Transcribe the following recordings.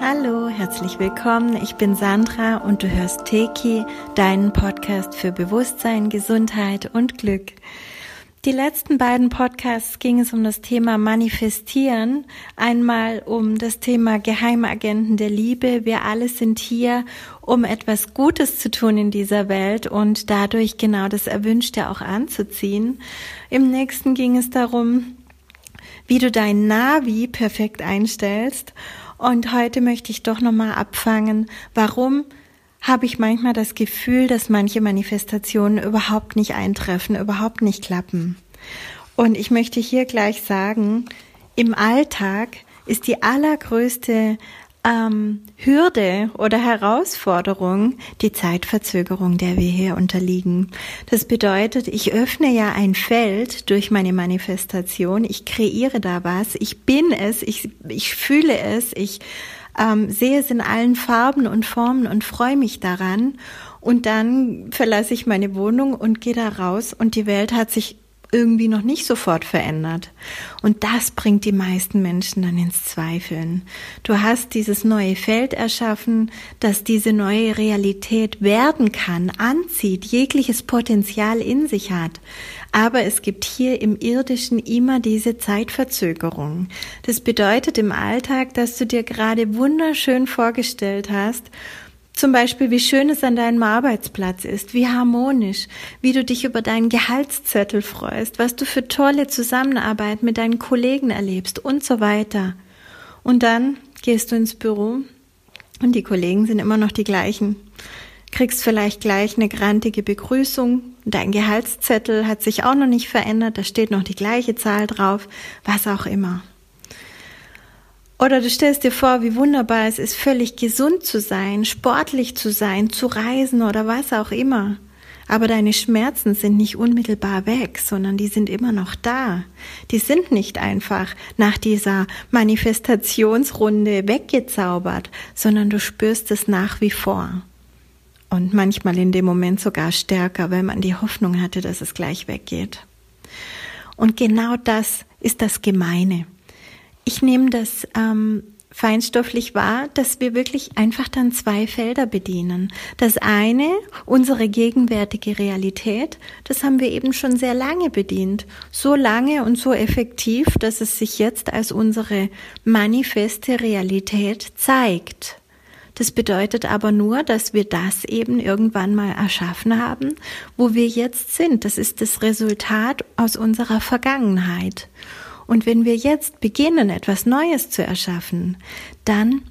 Hallo, herzlich willkommen. Ich bin Sandra und du hörst Teki, deinen Podcast für Bewusstsein, Gesundheit und Glück. Die letzten beiden Podcasts ging es um das Thema Manifestieren, einmal um das Thema Geheimagenten der Liebe. Wir alle sind hier, um etwas Gutes zu tun in dieser Welt und dadurch genau das Erwünschte auch anzuziehen. Im nächsten ging es darum, wie du dein Navi perfekt einstellst. Und heute möchte ich doch nochmal abfangen, warum habe ich manchmal das Gefühl, dass manche Manifestationen überhaupt nicht eintreffen, überhaupt nicht klappen. Und ich möchte hier gleich sagen, im Alltag ist die allergrößte ähm, Hürde oder Herausforderung die Zeitverzögerung, der wir hier unterliegen. Das bedeutet, ich öffne ja ein Feld durch meine Manifestation, ich kreiere da was, ich bin es, ich, ich fühle es, ich ähm, sehe es in allen Farben und Formen und freue mich daran. Und dann verlasse ich meine Wohnung und gehe da raus. Und die Welt hat sich irgendwie noch nicht sofort verändert. Und das bringt die meisten Menschen dann ins Zweifeln. Du hast dieses neue Feld erschaffen, das diese neue Realität werden kann, anzieht, jegliches Potenzial in sich hat. Aber es gibt hier im irdischen immer diese Zeitverzögerung. Das bedeutet im Alltag, dass du dir gerade wunderschön vorgestellt hast, zum Beispiel, wie schön es an deinem Arbeitsplatz ist, wie harmonisch, wie du dich über deinen Gehaltszettel freust, was du für tolle Zusammenarbeit mit deinen Kollegen erlebst und so weiter. Und dann gehst du ins Büro und die Kollegen sind immer noch die gleichen. Kriegst vielleicht gleich eine grantige Begrüßung, dein Gehaltszettel hat sich auch noch nicht verändert, da steht noch die gleiche Zahl drauf, was auch immer. Oder du stellst dir vor, wie wunderbar es ist, völlig gesund zu sein, sportlich zu sein, zu reisen oder was auch immer. Aber deine Schmerzen sind nicht unmittelbar weg, sondern die sind immer noch da. Die sind nicht einfach nach dieser Manifestationsrunde weggezaubert, sondern du spürst es nach wie vor. Und manchmal in dem Moment sogar stärker, weil man die Hoffnung hatte, dass es gleich weggeht. Und genau das ist das Gemeine ich nehme das ähm, feinstofflich wahr, dass wir wirklich einfach dann zwei Felder bedienen. Das eine, unsere gegenwärtige Realität, das haben wir eben schon sehr lange bedient. So lange und so effektiv, dass es sich jetzt als unsere manifeste Realität zeigt. Das bedeutet aber nur, dass wir das eben irgendwann mal erschaffen haben, wo wir jetzt sind. Das ist das Resultat aus unserer Vergangenheit. Und wenn wir jetzt beginnen, etwas Neues zu erschaffen, dann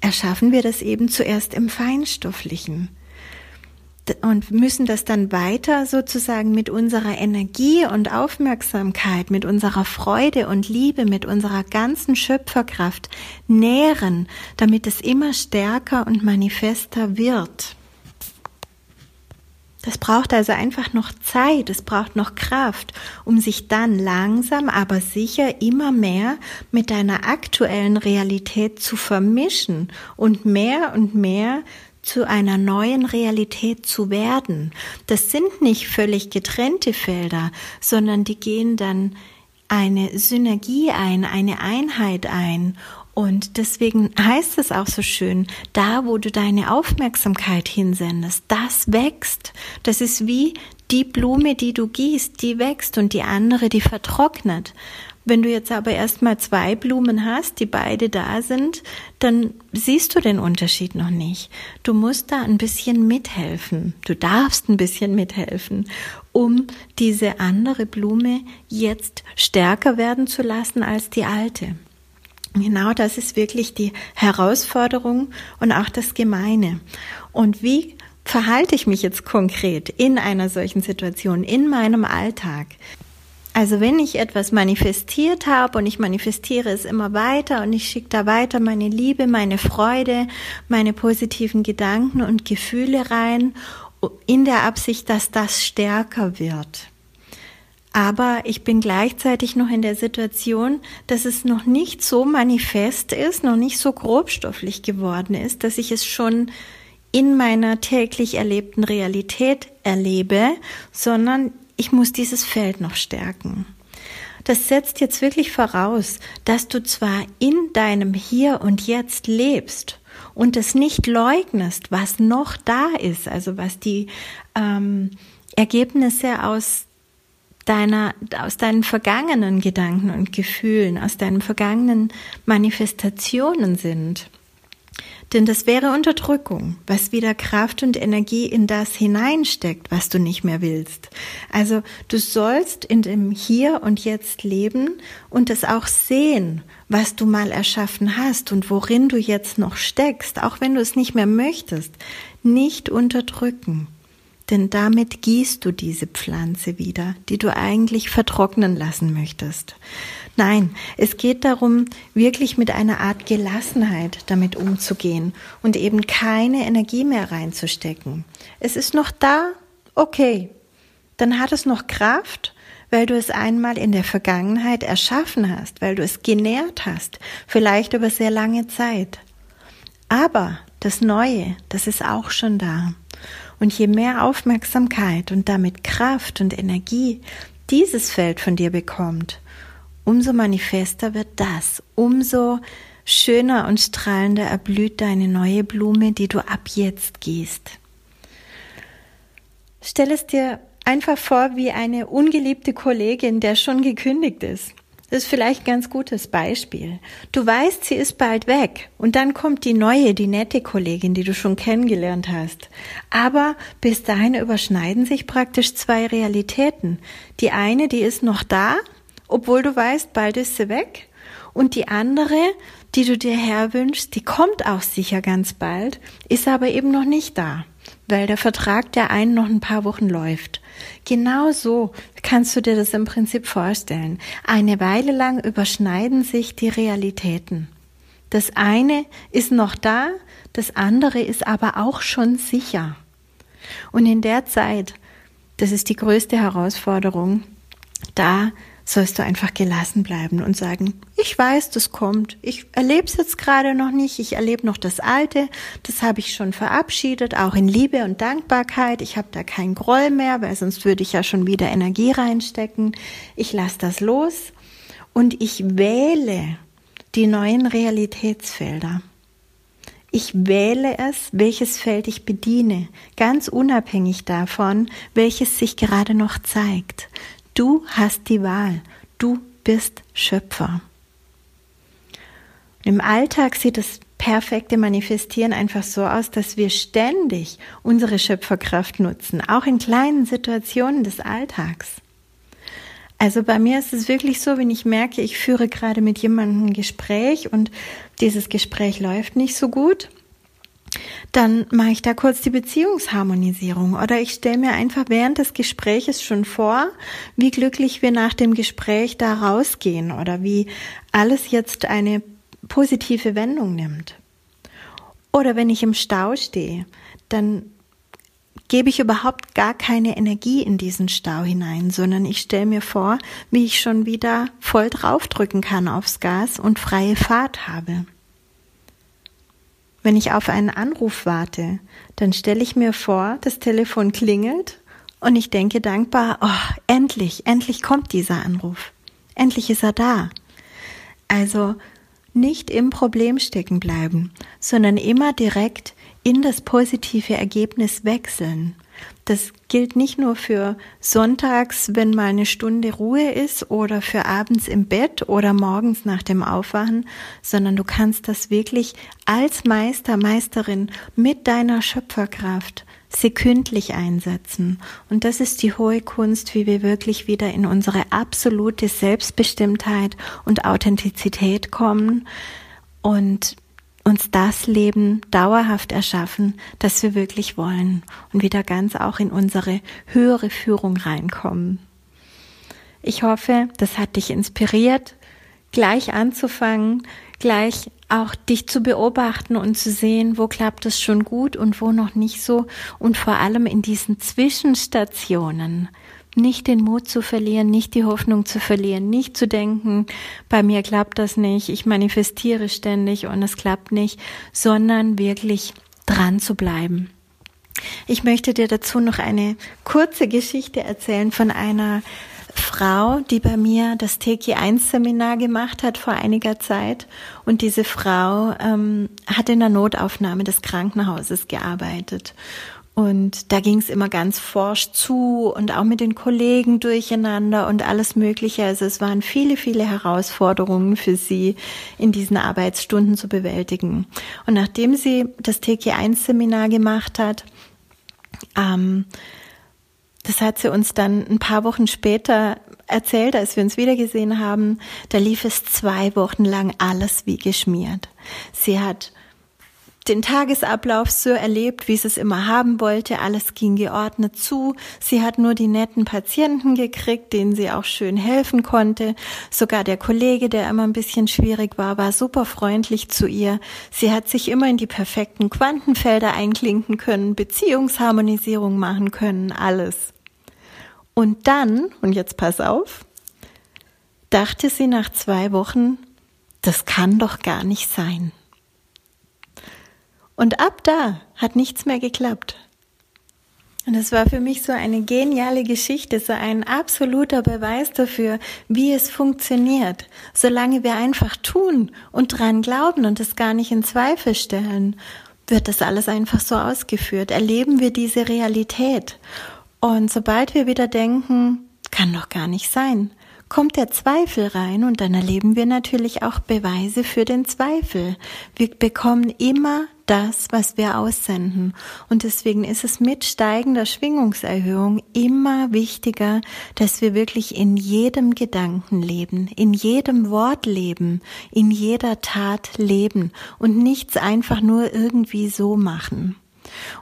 erschaffen wir das eben zuerst im Feinstofflichen und müssen das dann weiter sozusagen mit unserer Energie und Aufmerksamkeit, mit unserer Freude und Liebe, mit unserer ganzen Schöpferkraft nähren, damit es immer stärker und manifester wird. Das braucht also einfach noch Zeit, es braucht noch Kraft, um sich dann langsam, aber sicher immer mehr mit deiner aktuellen Realität zu vermischen und mehr und mehr zu einer neuen Realität zu werden. Das sind nicht völlig getrennte Felder, sondern die gehen dann eine Synergie ein, eine Einheit ein und deswegen heißt es auch so schön, da wo du deine Aufmerksamkeit hinsendest, das wächst. Das ist wie die Blume, die du gießt, die wächst und die andere, die vertrocknet. Wenn du jetzt aber erstmal zwei Blumen hast, die beide da sind, dann siehst du den Unterschied noch nicht. Du musst da ein bisschen mithelfen. Du darfst ein bisschen mithelfen, um diese andere Blume jetzt stärker werden zu lassen als die alte. Genau das ist wirklich die Herausforderung und auch das Gemeine. Und wie verhalte ich mich jetzt konkret in einer solchen Situation, in meinem Alltag? Also wenn ich etwas manifestiert habe und ich manifestiere es immer weiter und ich schicke da weiter meine Liebe, meine Freude, meine positiven Gedanken und Gefühle rein, in der Absicht, dass das stärker wird. Aber ich bin gleichzeitig noch in der Situation, dass es noch nicht so manifest ist, noch nicht so grobstofflich geworden ist, dass ich es schon in meiner täglich erlebten Realität erlebe, sondern ich muss dieses Feld noch stärken. das setzt jetzt wirklich voraus, dass du zwar in deinem Hier und Jetzt lebst und es nicht leugnest, was noch da ist, also was die ähm, Ergebnisse aus deiner, aus deinen vergangenen Gedanken und Gefühlen, aus deinen vergangenen Manifestationen sind. Denn das wäre Unterdrückung, was wieder Kraft und Energie in das hineinsteckt, was du nicht mehr willst. Also du sollst in dem Hier und Jetzt leben und es auch sehen, was du mal erschaffen hast und worin du jetzt noch steckst, auch wenn du es nicht mehr möchtest. Nicht unterdrücken. Denn damit gießt du diese Pflanze wieder, die du eigentlich vertrocknen lassen möchtest. Nein, es geht darum, wirklich mit einer Art Gelassenheit damit umzugehen und eben keine Energie mehr reinzustecken. Es ist noch da, okay, dann hat es noch Kraft, weil du es einmal in der Vergangenheit erschaffen hast, weil du es genährt hast, vielleicht über sehr lange Zeit. Aber das Neue, das ist auch schon da. Und je mehr Aufmerksamkeit und damit Kraft und Energie dieses Feld von dir bekommt, umso manifester wird das, umso schöner und strahlender erblüht deine neue Blume, die du ab jetzt gehst. Stell es dir einfach vor wie eine ungeliebte Kollegin, der schon gekündigt ist. Das ist vielleicht ein ganz gutes Beispiel. Du weißt, sie ist bald weg und dann kommt die neue, die nette Kollegin, die du schon kennengelernt hast. Aber bis dahin überschneiden sich praktisch zwei Realitäten. Die eine, die ist noch da, obwohl du weißt, bald ist sie weg. Und die andere, die du dir herwünschst, die kommt auch sicher ganz bald, ist aber eben noch nicht da weil der Vertrag der einen noch ein paar Wochen läuft. Genau so kannst du dir das im Prinzip vorstellen. Eine Weile lang überschneiden sich die Realitäten. Das eine ist noch da, das andere ist aber auch schon sicher. Und in der Zeit, das ist die größte Herausforderung, da sollst du einfach gelassen bleiben und sagen, ich weiß, das kommt. Ich erlebe es jetzt gerade noch nicht. Ich erlebe noch das Alte. Das habe ich schon verabschiedet, auch in Liebe und Dankbarkeit. Ich habe da keinen Groll mehr, weil sonst würde ich ja schon wieder Energie reinstecken. Ich lasse das los und ich wähle die neuen Realitätsfelder. Ich wähle es, welches Feld ich bediene, ganz unabhängig davon, welches sich gerade noch zeigt. Du hast die Wahl. Du bist Schöpfer. Im Alltag sieht das perfekte Manifestieren einfach so aus, dass wir ständig unsere Schöpferkraft nutzen, auch in kleinen Situationen des Alltags. Also bei mir ist es wirklich so, wenn ich merke, ich führe gerade mit jemandem ein Gespräch und dieses Gespräch läuft nicht so gut, dann mache ich da kurz die Beziehungsharmonisierung oder ich stelle mir einfach während des Gespräches schon vor, wie glücklich wir nach dem Gespräch da rausgehen oder wie alles jetzt eine positive Wendung nimmt. Oder wenn ich im Stau stehe, dann gebe ich überhaupt gar keine Energie in diesen Stau hinein, sondern ich stelle mir vor, wie ich schon wieder voll draufdrücken kann aufs Gas und freie Fahrt habe. Wenn ich auf einen Anruf warte, dann stelle ich mir vor, das Telefon klingelt und ich denke dankbar, oh, endlich, endlich kommt dieser Anruf. Endlich ist er da. Also nicht im Problem stecken bleiben, sondern immer direkt in das positive Ergebnis wechseln. Das gilt nicht nur für sonntags, wenn mal eine Stunde Ruhe ist oder für abends im Bett oder morgens nach dem Aufwachen, sondern du kannst das wirklich als Meister, Meisterin mit deiner Schöpferkraft sekündlich einsetzen. Und das ist die hohe Kunst, wie wir wirklich wieder in unsere absolute Selbstbestimmtheit und Authentizität kommen und uns das Leben dauerhaft erschaffen, das wir wirklich wollen und wieder ganz auch in unsere höhere Führung reinkommen. Ich hoffe, das hat dich inspiriert, gleich anzufangen, gleich auch dich zu beobachten und zu sehen, wo klappt es schon gut und wo noch nicht so und vor allem in diesen Zwischenstationen nicht den Mut zu verlieren, nicht die Hoffnung zu verlieren, nicht zu denken, bei mir klappt das nicht, ich manifestiere ständig und es klappt nicht, sondern wirklich dran zu bleiben. Ich möchte dir dazu noch eine kurze Geschichte erzählen von einer Frau, die bei mir das TK1-Seminar gemacht hat vor einiger Zeit. Und diese Frau ähm, hat in der Notaufnahme des Krankenhauses gearbeitet. Und da ging es immer ganz forsch zu und auch mit den Kollegen durcheinander und alles Mögliche. Also es waren viele, viele Herausforderungen für sie in diesen Arbeitsstunden zu bewältigen. Und nachdem sie das TK1-Seminar gemacht hat, ähm, das hat sie uns dann ein paar Wochen später erzählt, als wir uns wiedergesehen haben, da lief es zwei Wochen lang alles wie geschmiert. Sie hat den Tagesablauf so erlebt, wie sie es immer haben wollte. Alles ging geordnet zu. Sie hat nur die netten Patienten gekriegt, denen sie auch schön helfen konnte. Sogar der Kollege, der immer ein bisschen schwierig war, war super freundlich zu ihr. Sie hat sich immer in die perfekten Quantenfelder einklinken können, Beziehungsharmonisierung machen können, alles. Und dann, und jetzt pass auf, dachte sie nach zwei Wochen, das kann doch gar nicht sein. Und ab da hat nichts mehr geklappt. Und es war für mich so eine geniale Geschichte, so ein absoluter Beweis dafür, wie es funktioniert, solange wir einfach tun und dran glauben und es gar nicht in Zweifel stellen, wird das alles einfach so ausgeführt, erleben wir diese Realität. Und sobald wir wieder denken, kann doch gar nicht sein, kommt der Zweifel rein und dann erleben wir natürlich auch Beweise für den Zweifel. Wir bekommen immer das, was wir aussenden. Und deswegen ist es mit steigender Schwingungserhöhung immer wichtiger, dass wir wirklich in jedem Gedanken leben, in jedem Wort leben, in jeder Tat leben und nichts einfach nur irgendwie so machen.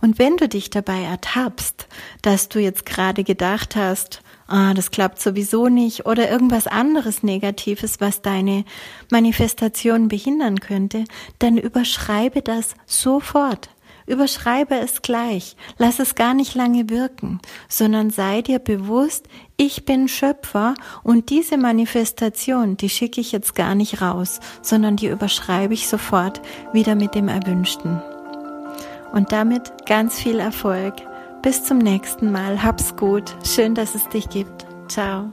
Und wenn du dich dabei ertappst, dass du jetzt gerade gedacht hast, ah, das klappt sowieso nicht oder irgendwas anderes Negatives, was deine Manifestation behindern könnte, dann überschreibe das sofort. Überschreibe es gleich, lass es gar nicht lange wirken, sondern sei dir bewusst, ich bin Schöpfer und diese Manifestation, die schicke ich jetzt gar nicht raus, sondern die überschreibe ich sofort wieder mit dem Erwünschten. Und damit ganz viel Erfolg bis zum nächsten Mal. Hab's gut. Schön, dass es dich gibt. Ciao.